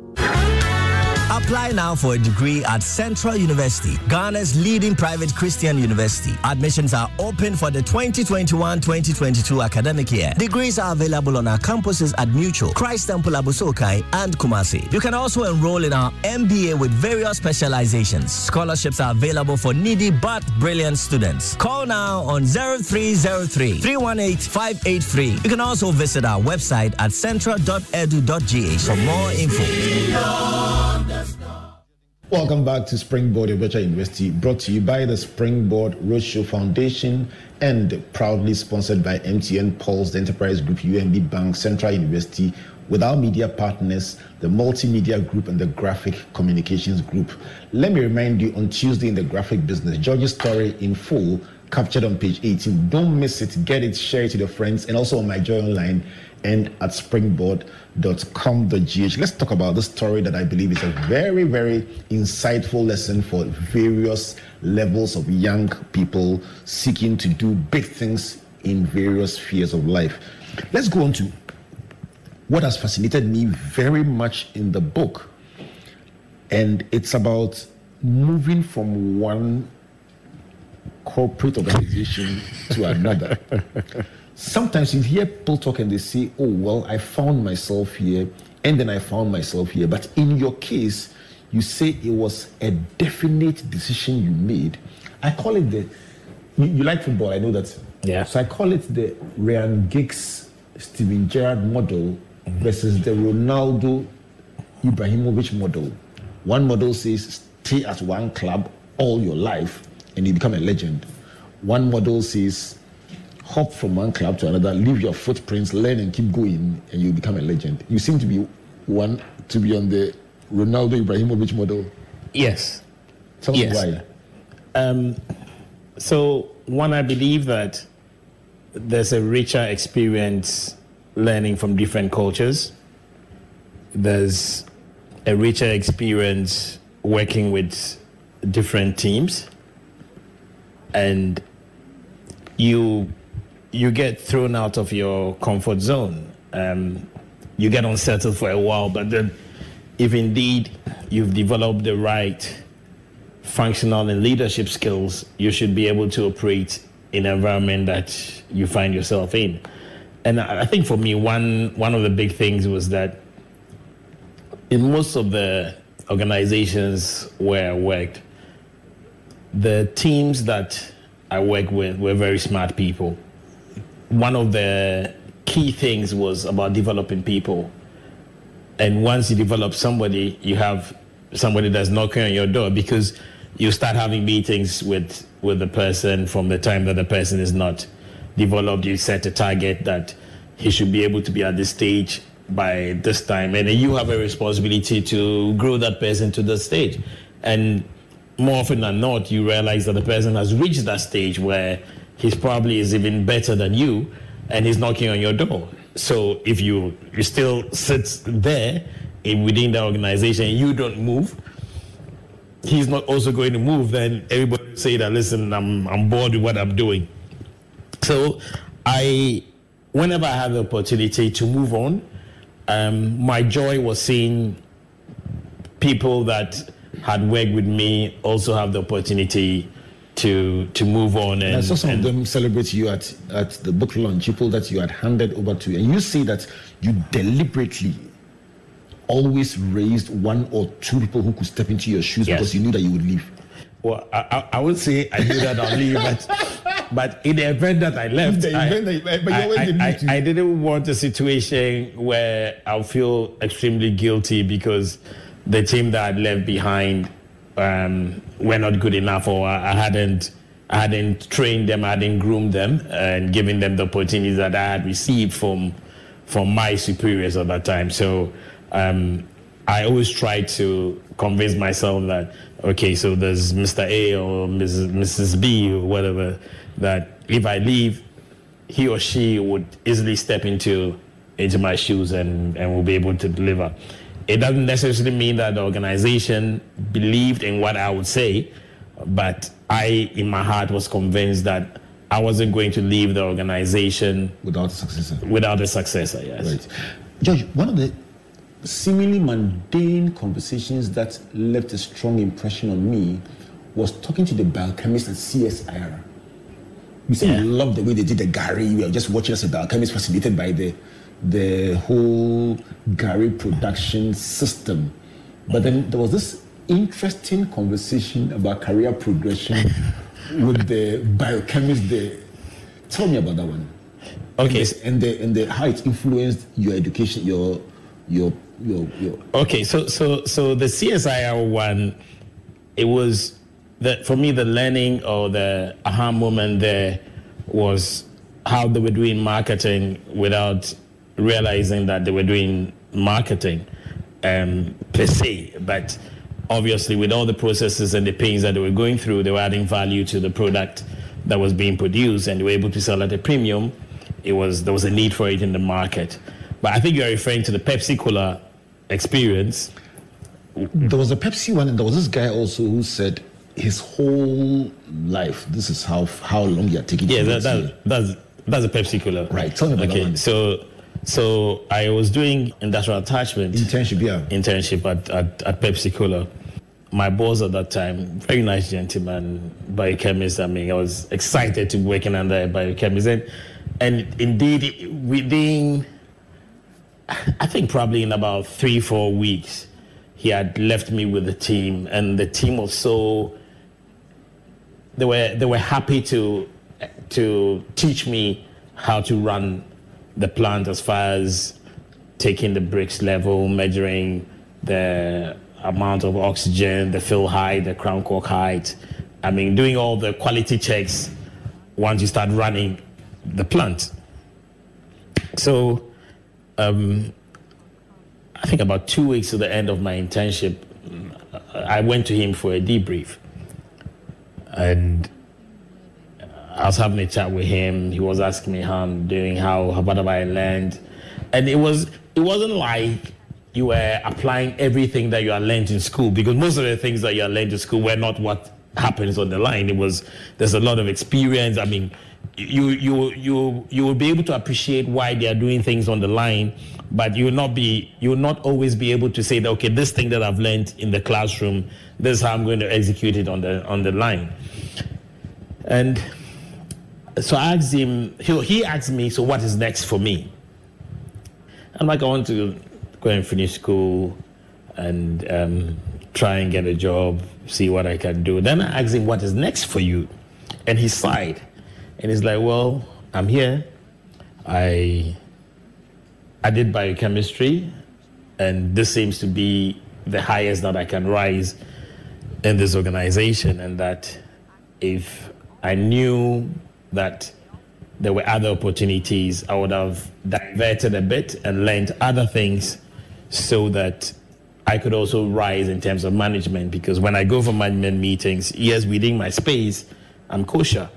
Apply now for a degree at Central University, Ghana's leading private Christian university. Admissions are open for the 2021-2022 academic year. Degrees are available on our campuses at Miotso, Christ Temple Abossey Okai, and Kumasi. You can also enroll in our MBA with various specializations. Scholarships are available for needy but brilliant students. Call now on 0303 318 583. You can also visit our website at central.edu.gh for more info. Welcome back to Springboard Virtual University, brought to you by the Springboard Roadshow Foundation and proudly sponsored by MTN Pulse, the Enterprise Group, UMB Bank, Central University, with our media partners, the Multimedia Group and the Graphic Communications Group. Let me remind you on Tuesday in the graphic business, George's story in full captured on page 18. Don't miss it. Get it, share it to your friends, and also on my joy online and at springboard.com.gh. Let's talk about this story that I believe is a very, very insightful lesson for various levels of young people seeking to do big things in various spheres of life. Let's go on to what has fascinated me very much in the book. And it's about moving from one corporate organization to another. Sometimes you hear people talk and they say, Oh, well, I found myself here and then I found myself here. But in your case, you say it was a definite decision you made. I call it the, you, you like football, I know that. Yeah. So I call it the Ryan Giggs, Steven Gerrard model mm-hmm. versus the Ronaldo Ibrahimovic model. One model says stay at one club all your life and you become a legend. One model says hop from one club to another, leave your footprints, learn and keep going, and you become a legend. You seem to be one to be on the Ronaldo Ibrahimovic model. Yes. Tell me Yes. why. Um, so, one, I believe that there's a richer experience learning from different cultures. There's a richer experience working with different teams, and you you get thrown out of your comfort zone. Um, you get unsettled for a while, but then, if indeed you've developed the right functional and leadership skills, you should be able to operate in an environment that you find yourself in. And I think for me, one one of the big things was that in most of the organizations where I worked, the teams that I worked with were very smart people. One of the key things was about developing people. And once you develop somebody, you have somebody that's knocking on your door because you start having meetings with with the person from the time that the person is not developed. You set a target that he should be able to be at this stage by this time, and you have a responsibility to grow that person to the stage. And more often than not, you realize that the person has reached that stage where he's probably is even better than you, and he's knocking on your door. So if you you still sit there in, within the organization, you don't move. He's not also going to move. Then everybody say that listen, I'm I'm bored with what I'm doing. So I, whenever I had the opportunity to move on, um, my joy was seeing people that had worked with me also have the opportunity to to move on And I saw some of them celebrate you at, at the book launch, people that you had handed over to. And you see that you deliberately always raised one or two people who could step into your shoes Yes. because you knew that you would leave. Well, I, I, I would say I knew that I'll leave, but, but in the event that I left, I, that but you I- always I- didn't I- I didn't want a situation where I'll feel extremely guilty because the team that I left behind um, were not good enough, or I, hadn't I hadn't trained them, I hadn't groomed them, and given them the opportunities that I had received from from my superiors at that time. So um, I always try to convince myself that okay, so there's Mr. A or Mrs. Mrs. B or whatever that if I leave, he or she would easily step into into my shoes and and will be able to deliver. It doesn't necessarily mean that the organization believed in what I would say, but I, in my heart, was convinced that I wasn't going to leave the organization without a successor. Without a successor, yes. Right. George, one of the seemingly mundane conversations that left a strong impression on me was talking to the biochemist at CSIR. You said you loved the way they did the gari. You were just watching as a biochemist, fascinated by the the whole gari production system. But then there was this interesting conversation about career progression with the biochemist there. Tell me about that one. Okay. And the and the how it influenced your education, your your your your Okay, so so so the CSIR one, it was that for me the learning or the aha moment there was how they were doing marketing without realizing that they were doing marketing um, per se, but obviously with all the processes and the pains that they were going through, they were adding value to the product that was being produced, and they were able to sell at a premium. It was there was a need for it in the market, but I think you're referring to the Pepsi Cola experience. There was a Pepsi one, and there was this guy also who said his whole life, this is how how long you are taking. Yeah, that, that, that's that's a Pepsi Cola. Right. Tell me about okay, that one. so so I was doing industrial attachment internship, yeah, internship at, at, at Pepsi Cola. my boss at that time, very nice gentleman, biochemist. I mean, I was excited to be working under a biochemist. And, and indeed, within, I think probably in about three, four weeks, he had left me with the team, and the team was so they were they were happy to to teach me how to run the plant as far as taking the Brix level, measuring the amount of oxygen, the fill height, the crown cork height. I mean, doing all the quality checks once you start running the plant. So, um, I think about two weeks to the end of my internship, I went to him for a debrief. And I was having a chat with him. He was asking me how I'm doing, how, how have I learned. And it was it wasn't like you were applying everything that you are learned in school because most of the things that you are learned in school were not what happens on the line. It was there's a lot of experience. I mean, you you you you will be able to appreciate why they are doing things on the line, but you will not be you will not always be able to say that okay, this thing that I've learned in the classroom, this is how I'm going to execute it on the on the line. And so I asked him, he, he asked me, so what is next for me? I'm like, I want to go and finish school and um, try and get a job, see what I can do. Then I asked him, what is next for you? And he sighed. And he's like, well, I'm here. I, I did biochemistry, and this seems to be the highest that I can rise in this organization. And that if I knew that there were other opportunities, I would have diverted a bit and learned other things so that I could also rise in terms of management. Because when I go for management meetings, yes, within my space, I'm kosher.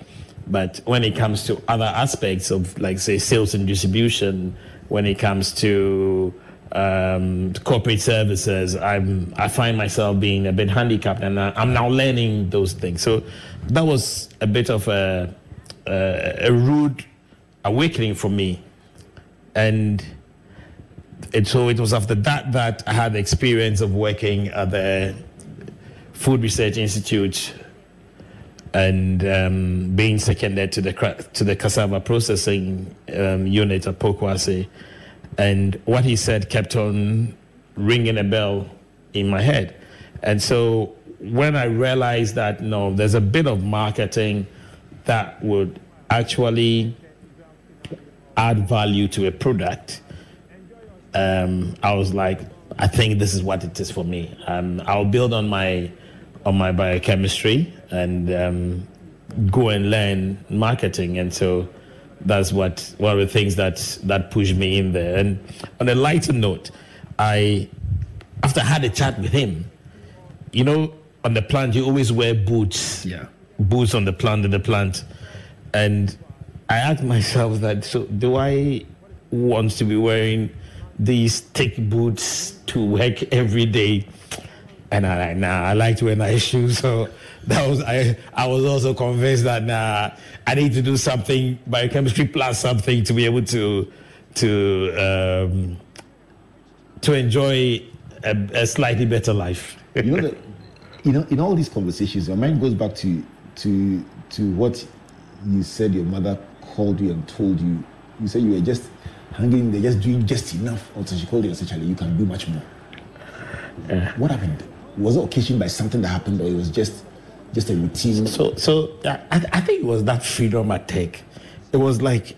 But when it comes to other aspects of, like, say, sales and distribution, when it comes to um, corporate services, I'm, I find myself being a bit handicapped, and I'm now learning those things. So that was a bit of a a rude awakening for me. And it, so it was after that that I had the experience of working at the Food Research Institute and um, being seconded to the to the cassava processing um, unit at Pokuase. And what he said kept on ringing a bell in my head. And so when I realized that no, there's a bit of marketing that would actually add value to a product, um, I was like, I think this is what it is for me. Um, I'll build on my on my biochemistry and um, go and learn marketing. And so that's what one of the things that that pushed me in there. And on a lighter note, I after I had a chat with him, you know, on the plant you always wear boots. Yeah. Boots on the plant in the plant. And I asked myself that so do I want to be wearing these thick boots to work every day? And I like, nah, I like to wear nice shoes. So that was I I was also convinced that nah, I need to do something biochemistry plus something to be able to to um, to enjoy a, a slightly better life. you know that you know in all these conversations, your mind goes back to to to what you said your mother called you and told you, you said you were just hanging in there, just doing just enough until she called you and said, Charlie, you can do much more. Yeah. What happened? Was it occasioned by something that happened or it was just just a routine? So, so I, I think it was that freedom I take. It was like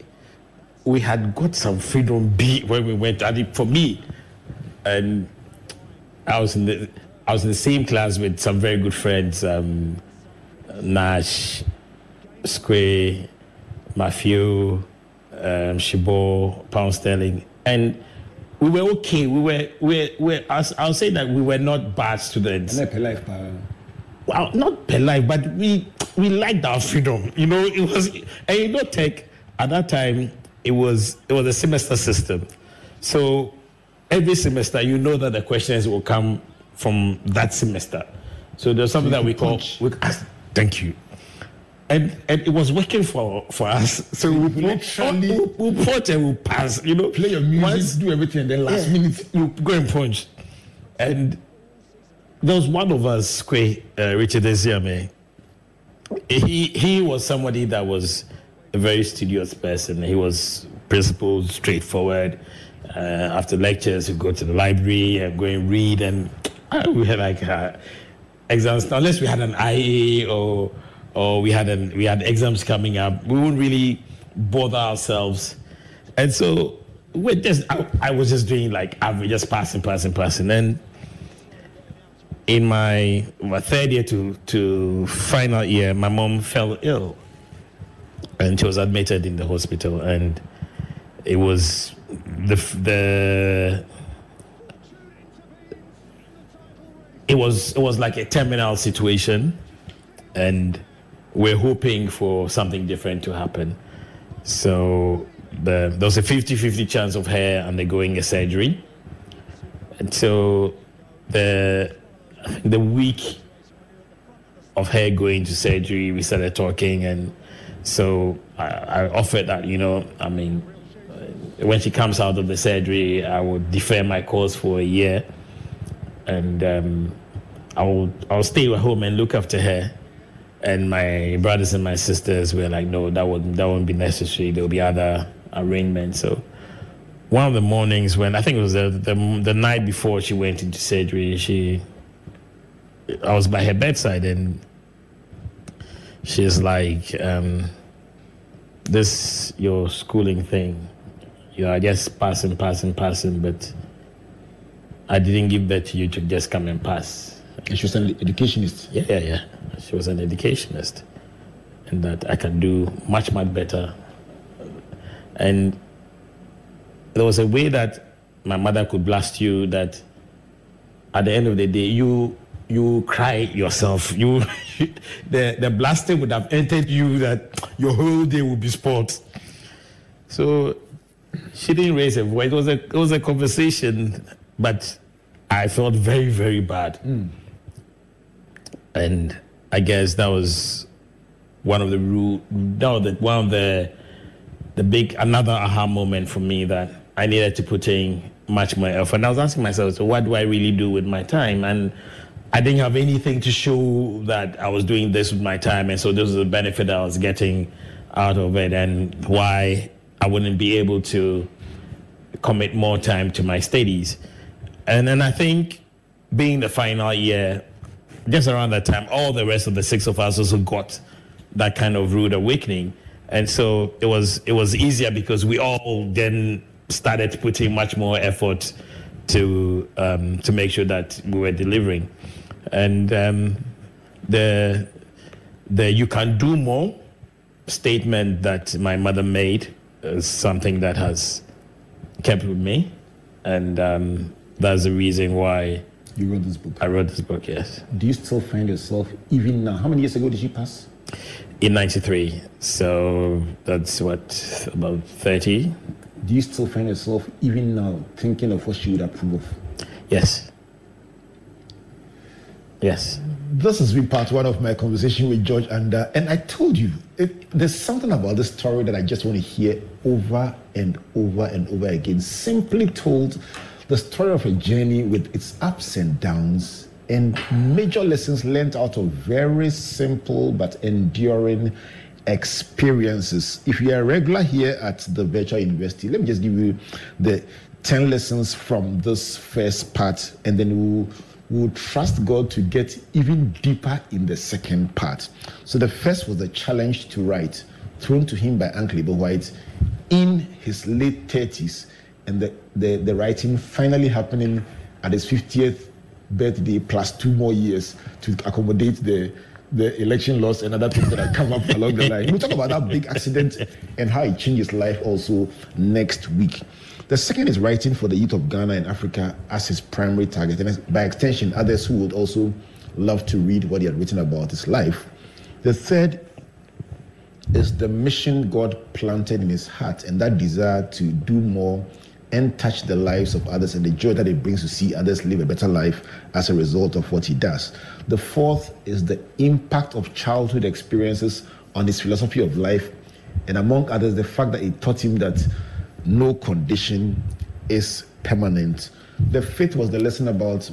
we had got some freedom be when we went. Think for me, and I was in the I was in the same class with some very good friends, um, Nash, Square, Matthew, um, Shibo, Pound Sterling, and we were okay. We were, we were, we I'll, I'll say that we were not bad students. Per life, pa. Well, not per life, but we we liked our freedom. You know, it was, and you know, tech at that time it was it was a semester system, so every semester you know that the questions will come from that semester. So there's something that we call. We, thank you and and it was working for for us. So we literally we, we punch and we pass. You know, play your music, Once, do everything, and then last yeah, minute you go and punch. And there was one of us, Kwe, uh, Richard Esiame. He he was somebody that was a very studious person. He was principled, straightforward. Uh, after lectures, we go to the library and go and read, and uh, we had like uh, exams. Unless we had an IA or or we had an, we had exams coming up, we wouldn't really bother ourselves. And so we just I, I was just doing like average, just passing, passing, passing, and in my, my third year to, to final year, my mom fell ill and she was admitted in the hospital. And it was the, the it was it was like a terminal situation and we're hoping for something different to happen. So the, there was a 50-50 chance of her undergoing a surgery. And so the the week of her going to surgery, we started talking, and so I, I offered that, you know, I mean, when she comes out of the surgery, I will defer my course for a year, and um, I will I'll stay at home and look after her. And my brothers and my sisters were like, no, that wouldn't that wouldn't be necessary. There will be other arrangements. So one of the mornings when I think it was the, the the night before she went into surgery, she I was by her bedside and she's like, um, this your schooling thing, you are just passing, passing, passing, but I didn't give that to you to just come and pass. And she was an educationist. Yeah, yeah, yeah. She was an educationist, and that I can do much, much better. And there was a way that my mother could blast you that at the end of the day, you you cry yourself. You, the the blaster would have entered you that your whole day would be spoiled. So she didn't raise a voice. It was a it was a conversation, but I felt very very bad, mm. and I guess that was one of the rule. That the, one of the the big another aha moment for me that I needed to put in much more effort. And I was asking myself, so what do I really do with my time? And I didn't have anything to show that I was doing this with my time, and so this was the benefit I was getting out of it, and why I wouldn't be able to commit more time to my studies. And then I think being the final year, just around that time, all the rest of the six of us also got that kind of rude awakening, and so it was it was easier because we all then started putting much more effort to um, to make sure that we were delivering. And um, the the you can do more statement that my mother made is something that has kept with me, and um, that's the reason why you wrote this book. I wrote this book. Yes. Do you still find yourself even now? How many years ago did she pass? In '93, so that's what about 30. Do you still find yourself even now thinking of what she would approve of? Yes. Yes. This has been part one of my conversation with George, and uh, and I told you it, there's something about this story that I just want to hear over and over and over again. Simply told, the story of a journey with its ups and downs and major lessons learned out of very simple but enduring experiences. If you are a regular here at the Virtual University, let me just give you the 10 lessons from this first part, and then we'll will trust God to get even deeper in the second part. So the first was the challenge to write, thrown to him by Uncle Abel Whyte in his late 30s, and the, the, the writing finally happening at his 50th birthday plus two more years to accommodate the the election loss and other things that have come up along the line. We'll talk about that big accident and how it changed his life also next week. The second is writing for the youth of Ghana and Africa as his primary target, and by extension, others who would also love to read what he had written about his life. The third is the mission God planted in his heart and that desire to do more and touch the lives of others and the joy that it brings to see others live a better life as a result of what he does. The fourth is the impact of childhood experiences on his philosophy of life, and among others, the fact that it taught him that no condition is permanent. The fifth was the lesson about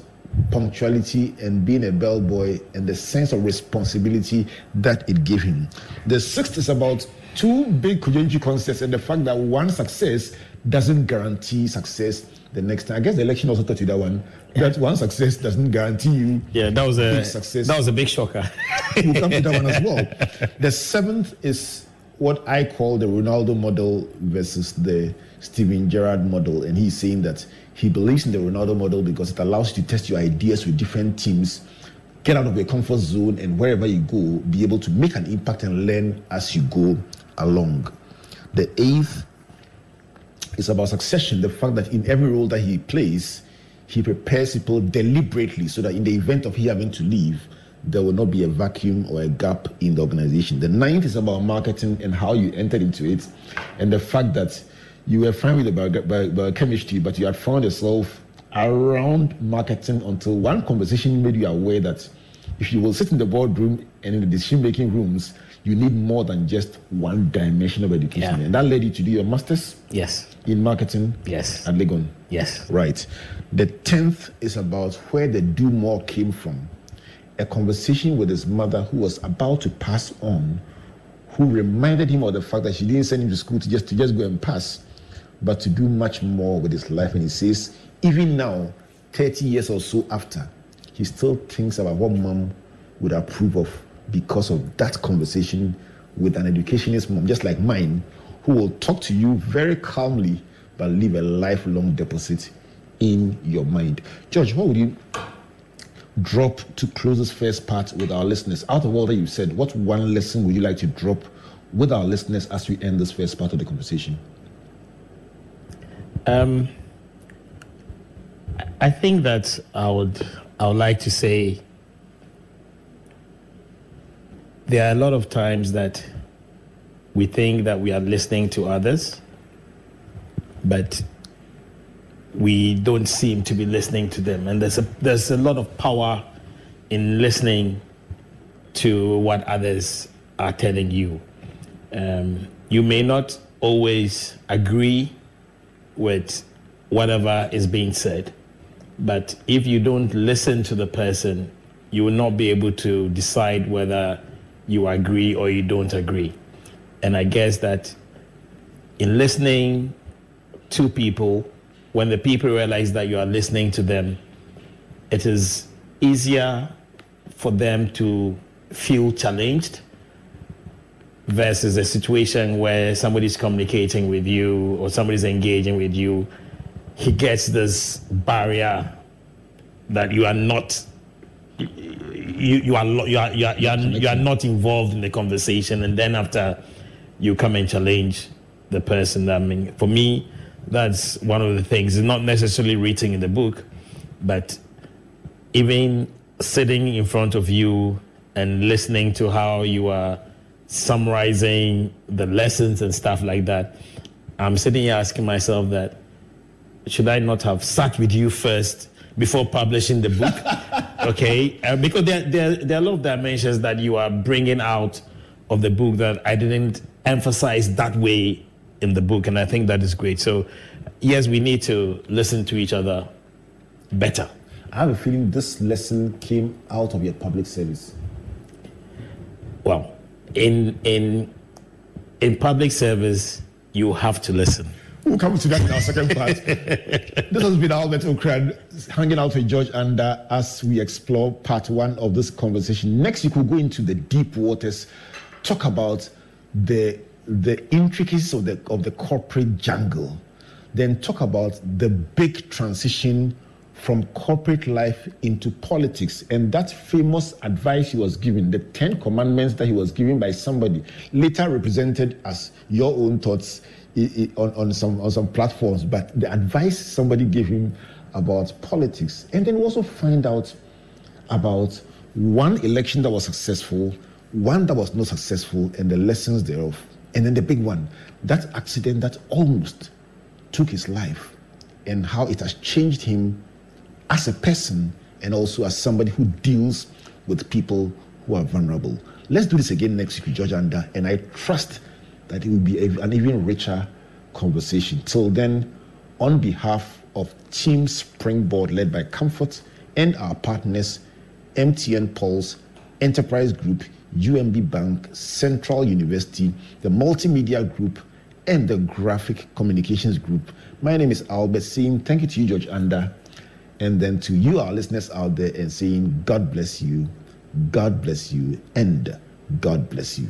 punctuality and being a bellboy and the sense of responsibility that it gave him. The sixth is about two big Kojenji concepts and the fact that one success doesn't guarantee success the next time. I guess the election also taught you that one. That one success doesn't guarantee you. Yeah, that was a success. That was a big shocker. we'll come to that one as well. The seventh is what I call the Ronaldo model versus the Steven Gerrard model, and he's saying that he believes in the Ronaldo model because it allows you to test your ideas with different teams, get out of your comfort zone, and wherever you go, be able to make an impact and learn as you go along. The eighth is about succession, the fact that in every role that he plays, he prepares people deliberately so that in the event of he having to leave, there will not be a vacuum or a gap in the organization. The ninth is about marketing and how you entered into it, and the fact that you were fine with the bio- biochemistry, but you had found yourself around marketing until one conversation made you aware that if you will sit in the boardroom and in the decision making rooms, you need more than just one dimension of education. Yeah. And that led you to do your master's? Yes. In marketing? Yes. At Legon? Yes. Right. The 10th is about where the do more came from. A conversation with his mother who was about to pass on, who reminded him of the fact that she didn't send him to school to just to just go and pass, but to do much more with his life. And he says, even now, 30 years or so after, he still thinks about what mom would approve of because of that conversation with an educationist mom, just like mine, who will talk to you very calmly but leave a lifelong deposit in your mind. George, what would you drop to close this first part with our listeners? Out of all that you said, what one lesson would you like to drop with our listeners as we end this first part of the conversation? Um, I think that I would I would like to say there are a lot of times that we think that we are listening to others, but we don't seem to be listening to them. And there's a there's a lot of power in listening to what others are telling you. Um, you may not always agree with whatever is being said, but if you don't listen to the person, you will not be able to decide whether you agree or you don't agree. And I guess that in listening to people, when the people realize that you are listening to them, it is easier for them to feel challenged versus a situation where somebody's communicating with you or somebody's engaging with you. He gets this barrier that you are not you, you are you are you are, you are, you are not involved in the conversation, and then after you come and challenge the person. I mean, for me, that's one of the things. It's not necessarily written in the book, but even sitting in front of you and listening to how you are summarizing the lessons and stuff like that, I'm sitting here asking myself that should I not have sat with you first before publishing the book? okay, uh, because there, there, there are a lot of dimensions that you are bringing out of the book that I didn't emphasize that way in the book, and I think that is great. So, yes, we need to listen to each other better. I have a feeling this lesson came out of your public service. Well, in in in public service, you have to listen. We'll come to that in our second part. this has been Albert Ocran hanging out with George Andah as we explore part one of this conversation. Next week, we'll go into the deep waters, talk about the the intricacies of the of the corporate jungle, then talk about the big transition from corporate life into politics and that famous advice he was given, the Ten Commandments that he was given by somebody, later represented as your own thoughts on, on some on some platforms, but the advice somebody gave him about politics, and then also find out about one election that was successful, one that was not successful, and the lessons thereof, and then the big one, that accident that almost took his life, and how it has changed him as a person and also as somebody who deals with people who are vulnerable. Let's do this again next week George Andah, and I trust that it will be an even richer conversation. Till then, on behalf of Team Springboard led by Comfort and our partners MTN Pulse, Enterprise Group, UMB Bank, Central University, the Multimedia Group, and the Graphic Communications Group. My name is Albert saying thank you to you, George Andah, and then to you, our listeners out there, and saying God bless you, God bless you, and God bless you.